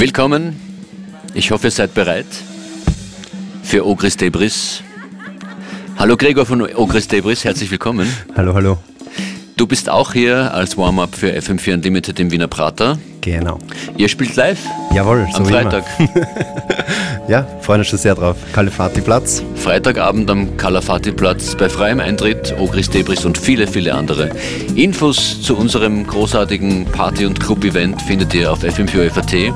Willkommen. Ich hoffe, ihr seid bereit für Ogris Debris. Hallo Gregor von Ogris Debris, herzlich willkommen. Hallo, hallo. Du bist auch hier als Warm-up für FM4 Unlimited im Wiener Prater. Genau. Ihr spielt live? Jawohl, am so Freitag. ja, freuen uns schon sehr drauf. Kalafati-Platz. Freitagabend am Kalafati-Platz bei freiem Eintritt, Ogris Debris und viele, viele andere. Infos zu unserem großartigen Party- und Club-Event findet ihr auf FM4FAT.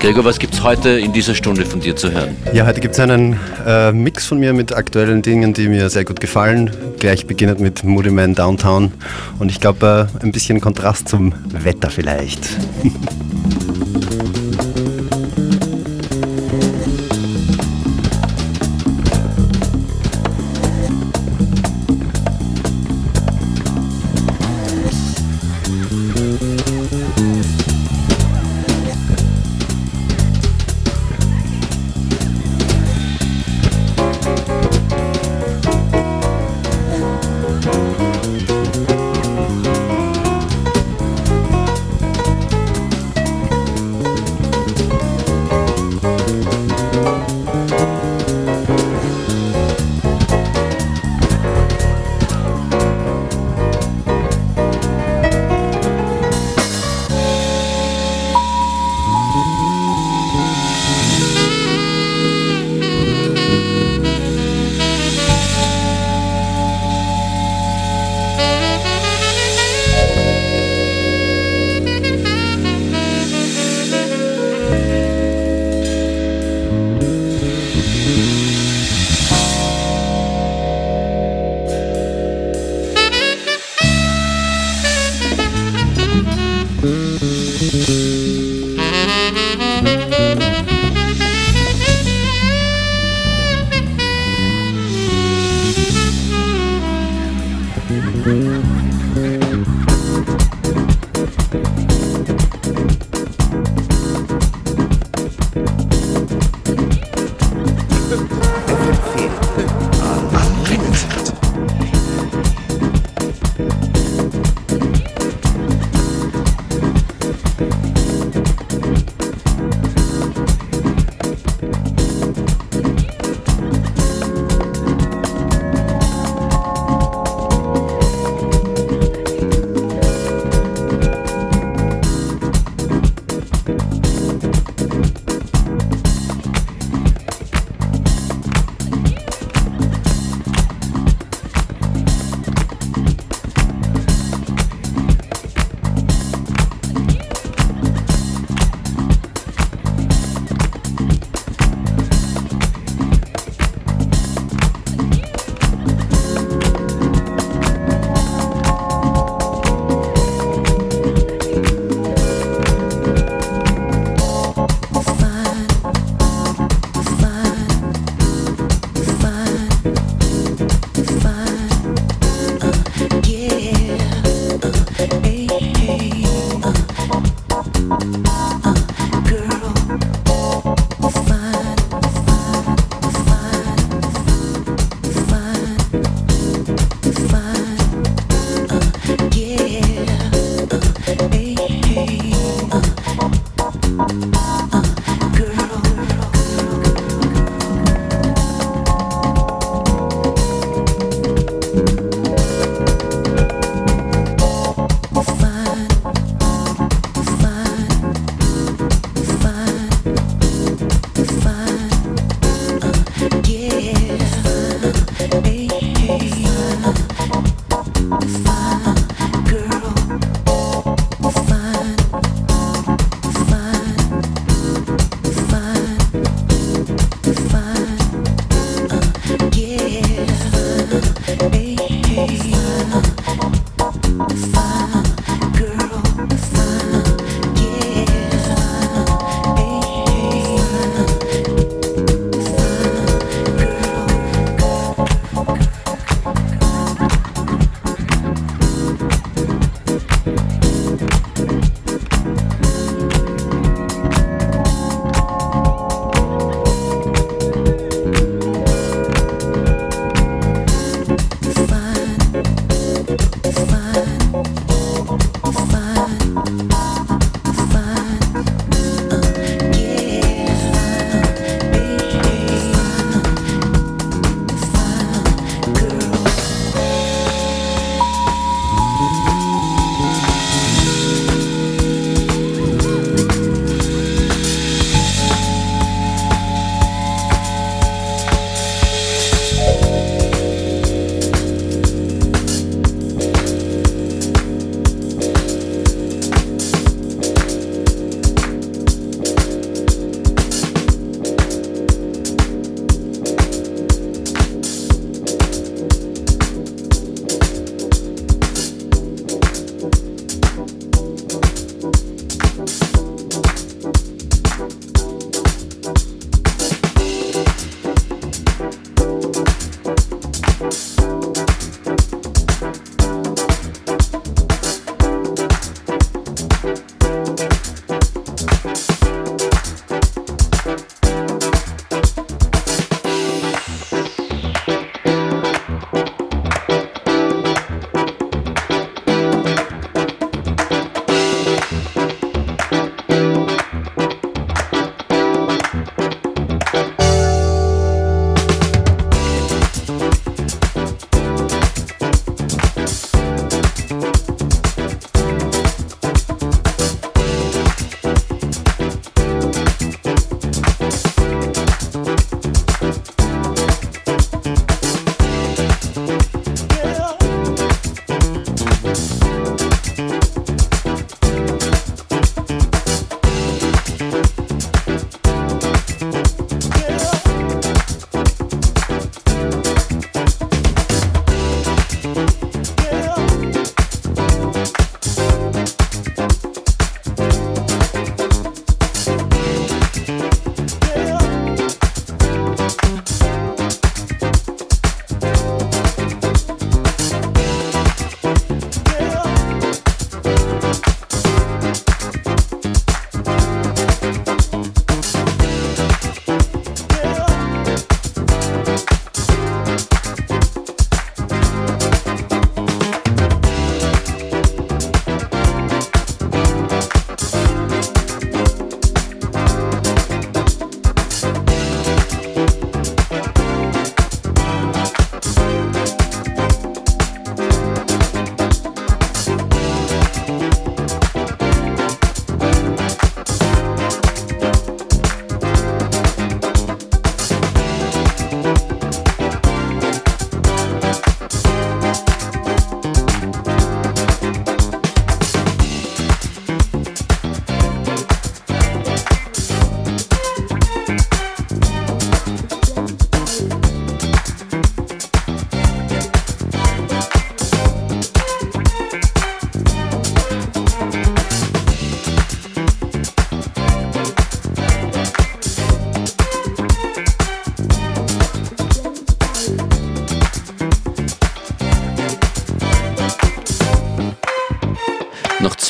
Gregor, was gibt es heute in dieser Stunde von dir zu hören? Ja, heute gibt es einen äh, Mix von mir mit aktuellen Dingen, die mir sehr gut gefallen. Gleich beginnend mit Moody Man Downtown und ich glaube äh, ein bisschen Kontrast zum Wetter vielleicht.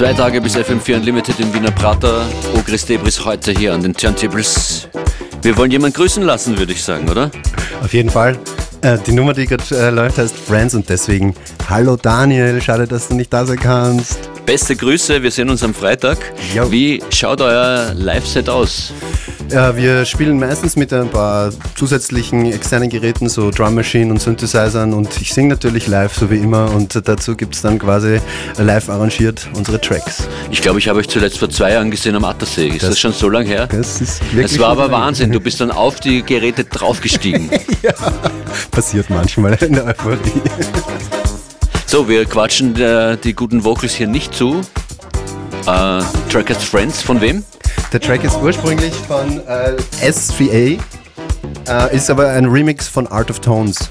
Zwei Tage bis FM4 Unlimited im Wiener Prater. Ogris Debris heute hier an den Turntables. Wir wollen jemanden grüßen lassen, würde ich sagen, oder? Auf jeden Fall. Äh, die Nummer, die gerade äh, läuft, heißt Friends und deswegen Hallo Daniel, schade, dass du nicht da sein kannst. Beste Grüße, wir sehen uns am Freitag. Jo. Wie schaut euer Live-Set aus? Ja, wir spielen meistens mit ein paar zusätzlichen externen Geräten, so Drum Machine und Synthesizern und ich singe natürlich live, so wie immer und dazu gibt es dann quasi live arrangiert unsere Tracks. Ich glaube, ich habe euch zuletzt vor zwei Jahren gesehen am Attersee. Ist das, das schon so lange her? Das ist wirklich Es war aber Wahnsinn, du bist dann auf die Geräte draufgestiegen. ja, passiert manchmal in der Euphorie. So, wir quatschen äh, die guten Vocals hier nicht zu. Äh, Track as Friends, von wem? Der Track ist ursprünglich von äh, S3A, äh, ist aber ein Remix von Art of Tones.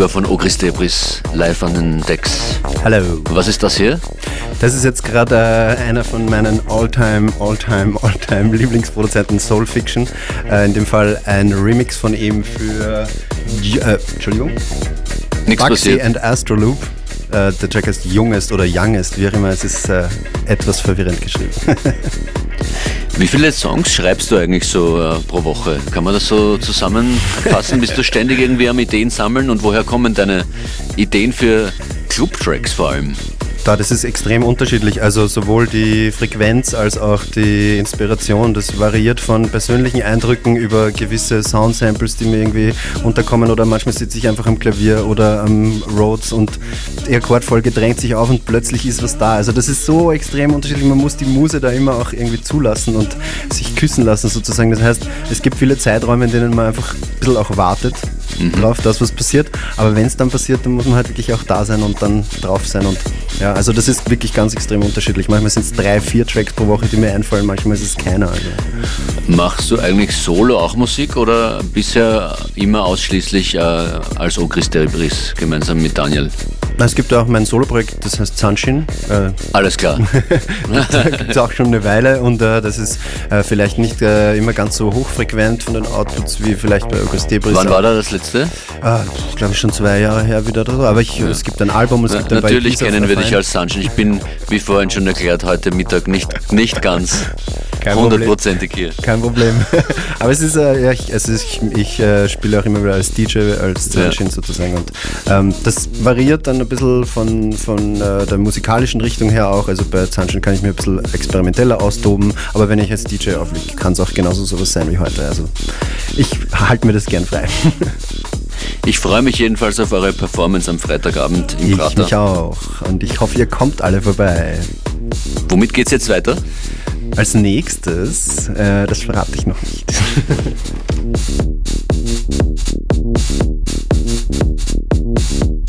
Gregor von Ogris Debris live an den Decks. Hallo. Was ist das hier? Das ist jetzt gerade äh, einer von meinen All-Time, All-Time, All-Time Lieblingsproduzenten Soul Fiction. Äh, in dem Fall ein Remix von ihm für, äh, Entschuldigung, Nichts Baxi passiert. and Astroloop. Äh, der Track heißt Youngest oder Youngest, wie auch immer. Es ist äh, etwas verwirrend geschrieben. Wie viele Songs schreibst du eigentlich so äh, pro Woche? Kann man das so zusammenfassen? Bist du ständig irgendwie am Ideen sammeln und woher kommen deine Ideen für Club-Tracks vor allem? Da, das ist extrem unterschiedlich. Also sowohl die Frequenz als auch die Inspiration. Das variiert von persönlichen Eindrücken über gewisse Soundsamples, die mir irgendwie unterkommen. Oder manchmal sitze ich einfach am Klavier oder am Rhodes und die Akkordfolge drängt sich auf und plötzlich ist was da. Also das ist so extrem unterschiedlich. Man muss die Muse da immer auch irgendwie zulassen und sich küssen lassen sozusagen. Das heißt, es gibt viele Zeiträume, in denen man einfach ein bisschen auch wartet drauf, dass was passiert. Aber wenn es dann passiert, dann muss man halt wirklich auch da sein und dann drauf sein. Und ja, also das ist wirklich ganz extrem unterschiedlich. Manchmal sind es drei, vier Tracks pro Woche, die mir einfallen, manchmal ist es keiner. Also. Machst du eigentlich solo auch Musik oder bisher immer ausschließlich äh, als Ogris Debris gemeinsam mit Daniel? Na, Es gibt auch mein Soloprojekt, das heißt Sunshin. Äh, Alles klar. gibt es auch schon eine Weile und äh, das ist äh, vielleicht nicht äh, immer ganz so hochfrequent von den Outputs wie vielleicht bei August Debris. Wann war da das letzte? Ah, glaube ich schon zwei Jahre her wieder oder so. Aber ich, es gibt ein Album, es Na, gibt ein paar natürlich kennen wir dich als Sunshine. Ich bin, wie vorhin schon erklärt, heute Mittag nicht, nicht ganz. hundertprozentig hier. Kein Problem. Aber es ist, äh, ja, ich, es ist, ich, ich äh, spiele auch immer wieder als DJ, als Ja. Sunshin sozusagen. Und ähm, das variiert dann ein bisschen von, von äh, der musikalischen Richtung her auch. Also bei Sunshin kann ich mir ein bisschen experimenteller austoben. Aber wenn ich als DJ auflege, kann es auch genauso sowas sein wie heute. Also ich halte mir das gern frei. Ich freue mich jedenfalls auf eure Performance am Freitagabend im Ich Prater. mich auch. Und ich hoffe, ihr kommt alle vorbei. Womit geht's jetzt weiter? Als nächstes, äh, das verrate ich noch nicht.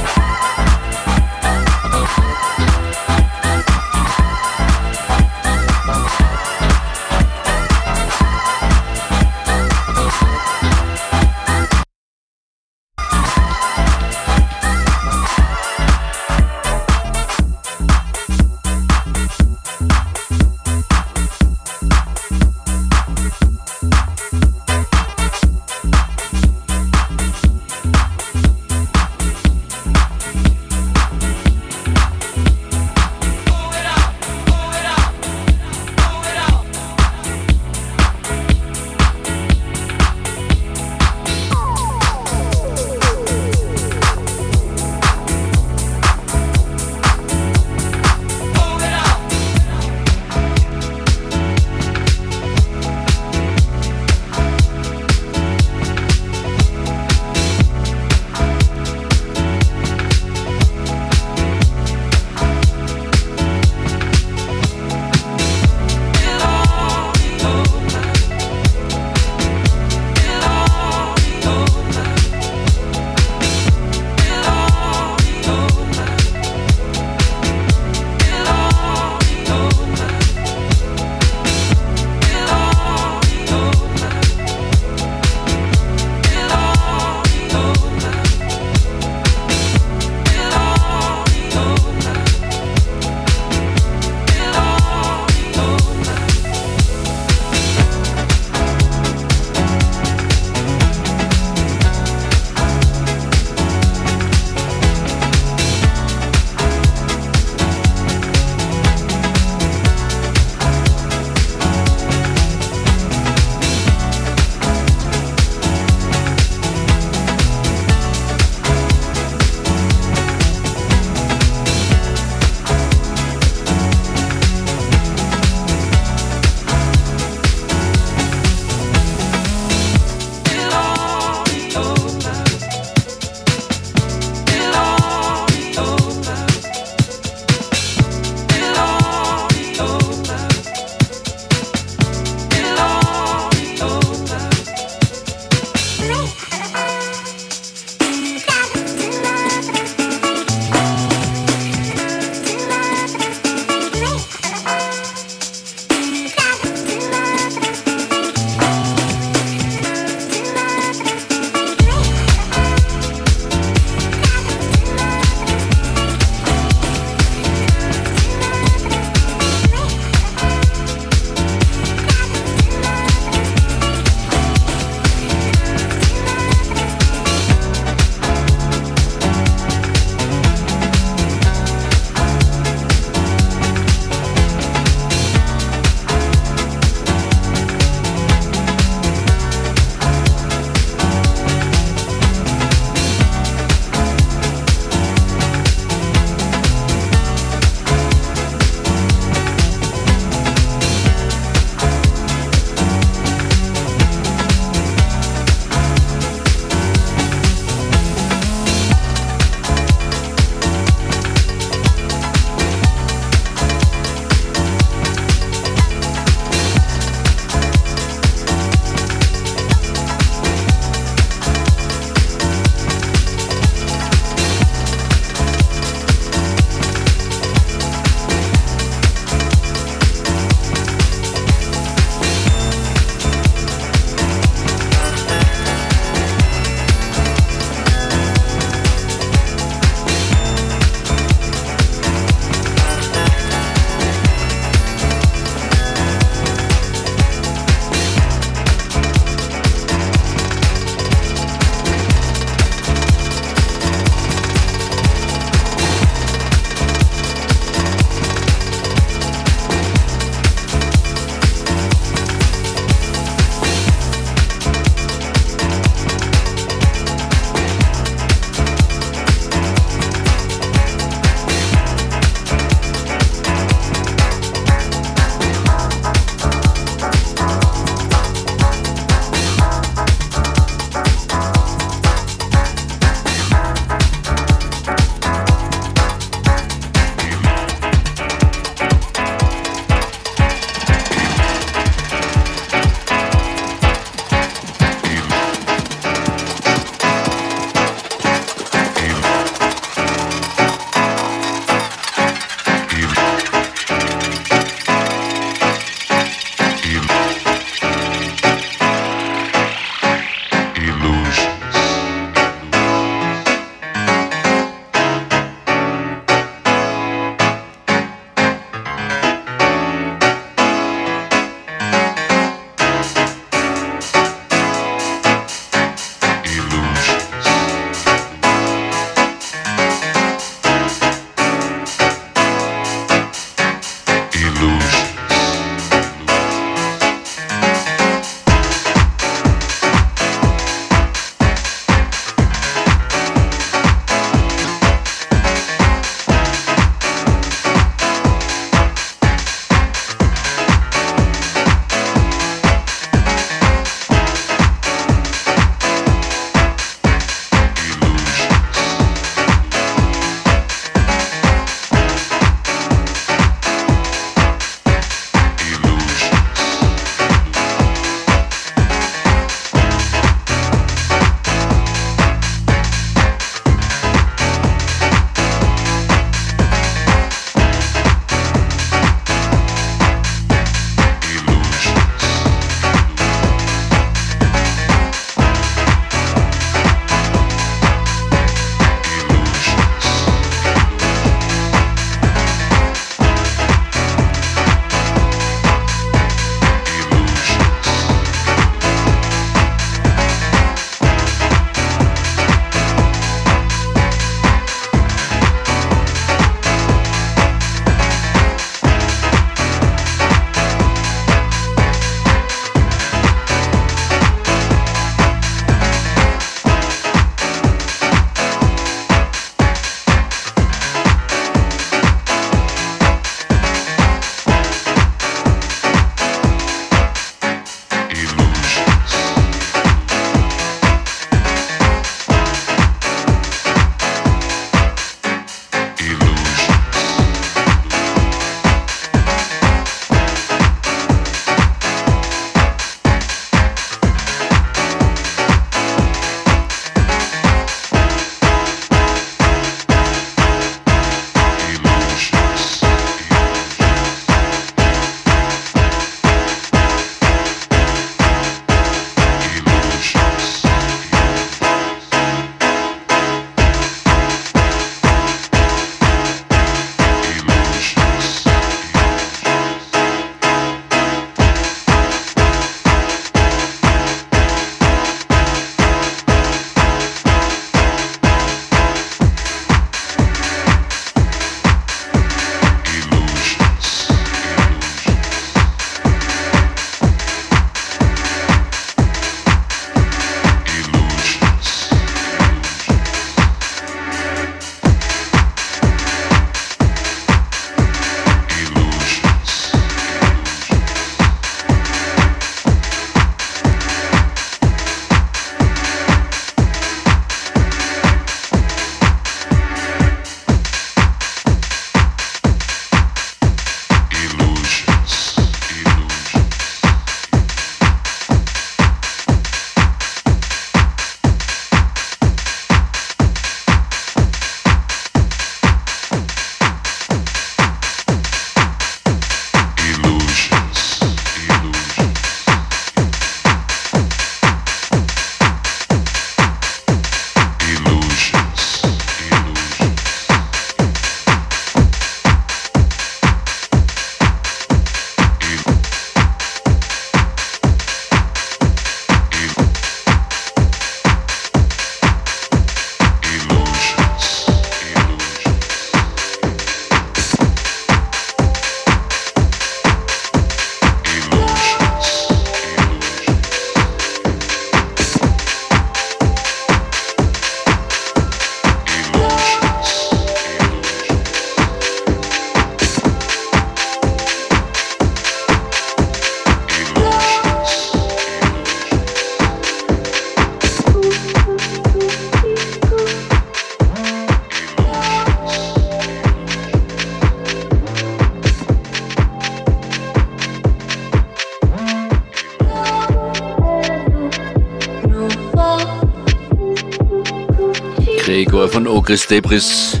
Ogris Debris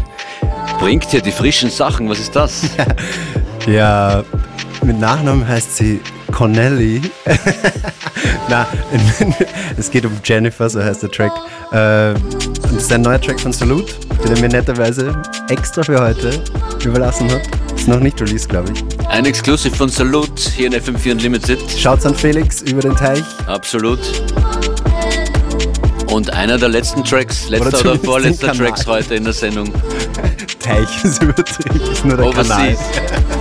bringt hier die frischen Sachen. Was ist das? ja, mit Nachnamen heißt sie Connelly. Na, es geht um Jennifer, so heißt der Track. Äh, und das ist ein neuer Track von Salute, den er mir netterweise extra für heute überlassen hat. Ist noch nicht released, glaube ich. Ein Exklusiv von Salute hier in FM4 Unlimited. Schaut's an Felix über den Teich. Absolut. Und einer der letzten Tracks, letzter oder, oder vorletzter Tracks heute in der Sendung. Teich ist übertrieben, ist nur der Overseas. Kanal.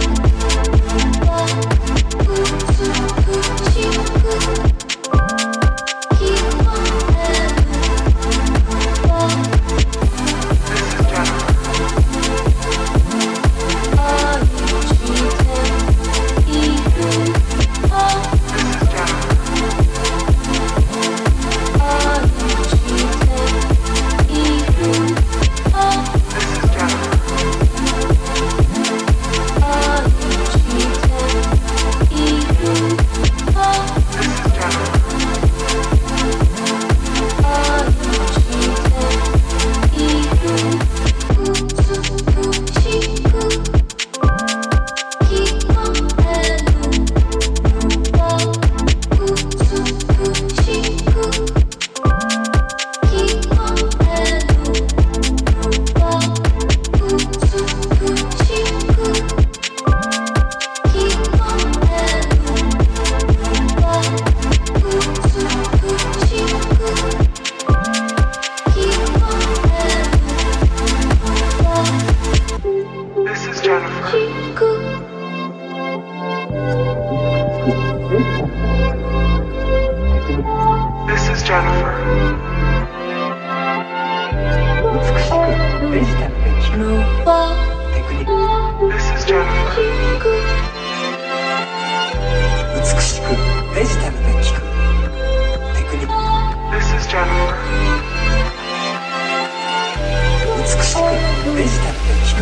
デジタルで聞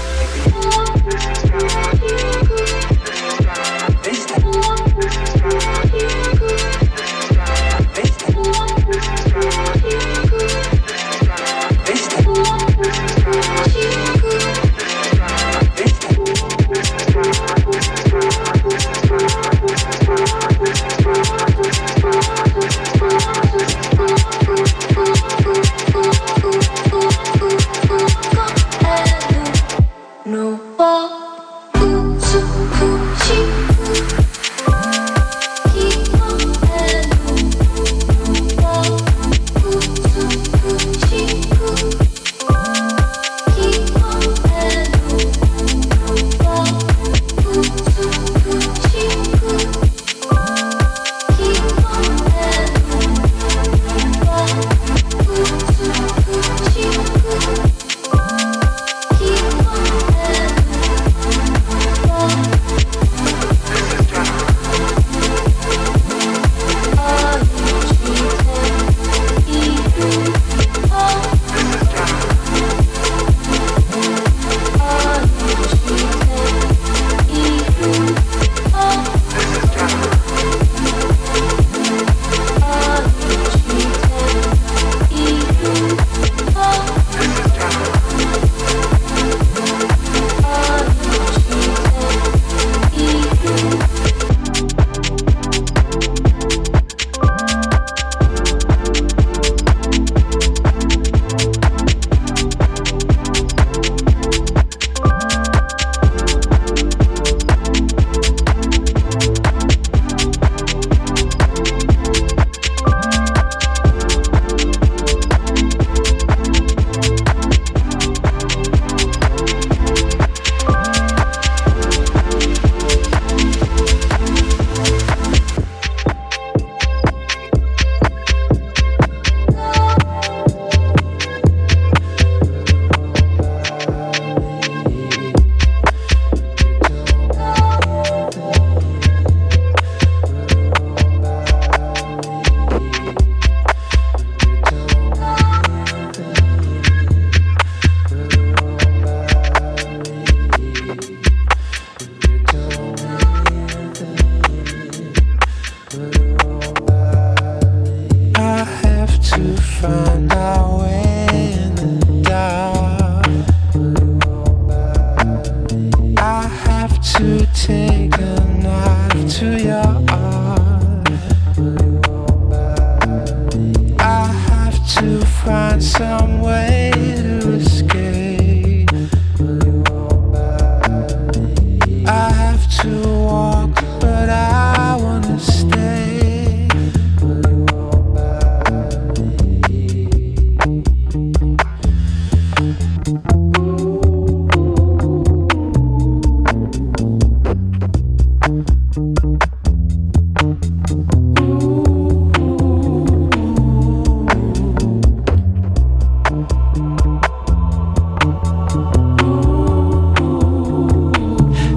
く。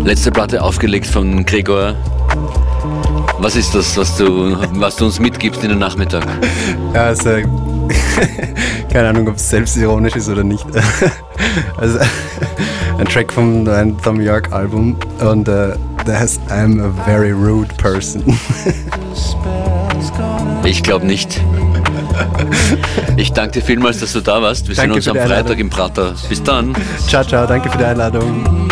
Letzte Platte aufgelegt von Gregor. Was ist das, was du, was du uns mitgibst in den Nachmittag? Ja, also, keine Ahnung, ob es selbstironisch ist oder nicht. also, ein Track vom neuen Tom York Album und uh, der heißt I'm a very rude person. ich glaube nicht. Ich danke dir vielmals, dass du da warst. Wir danke sehen uns am Freitag im Prater. Bis dann. Ciao, ciao. Danke für die Einladung.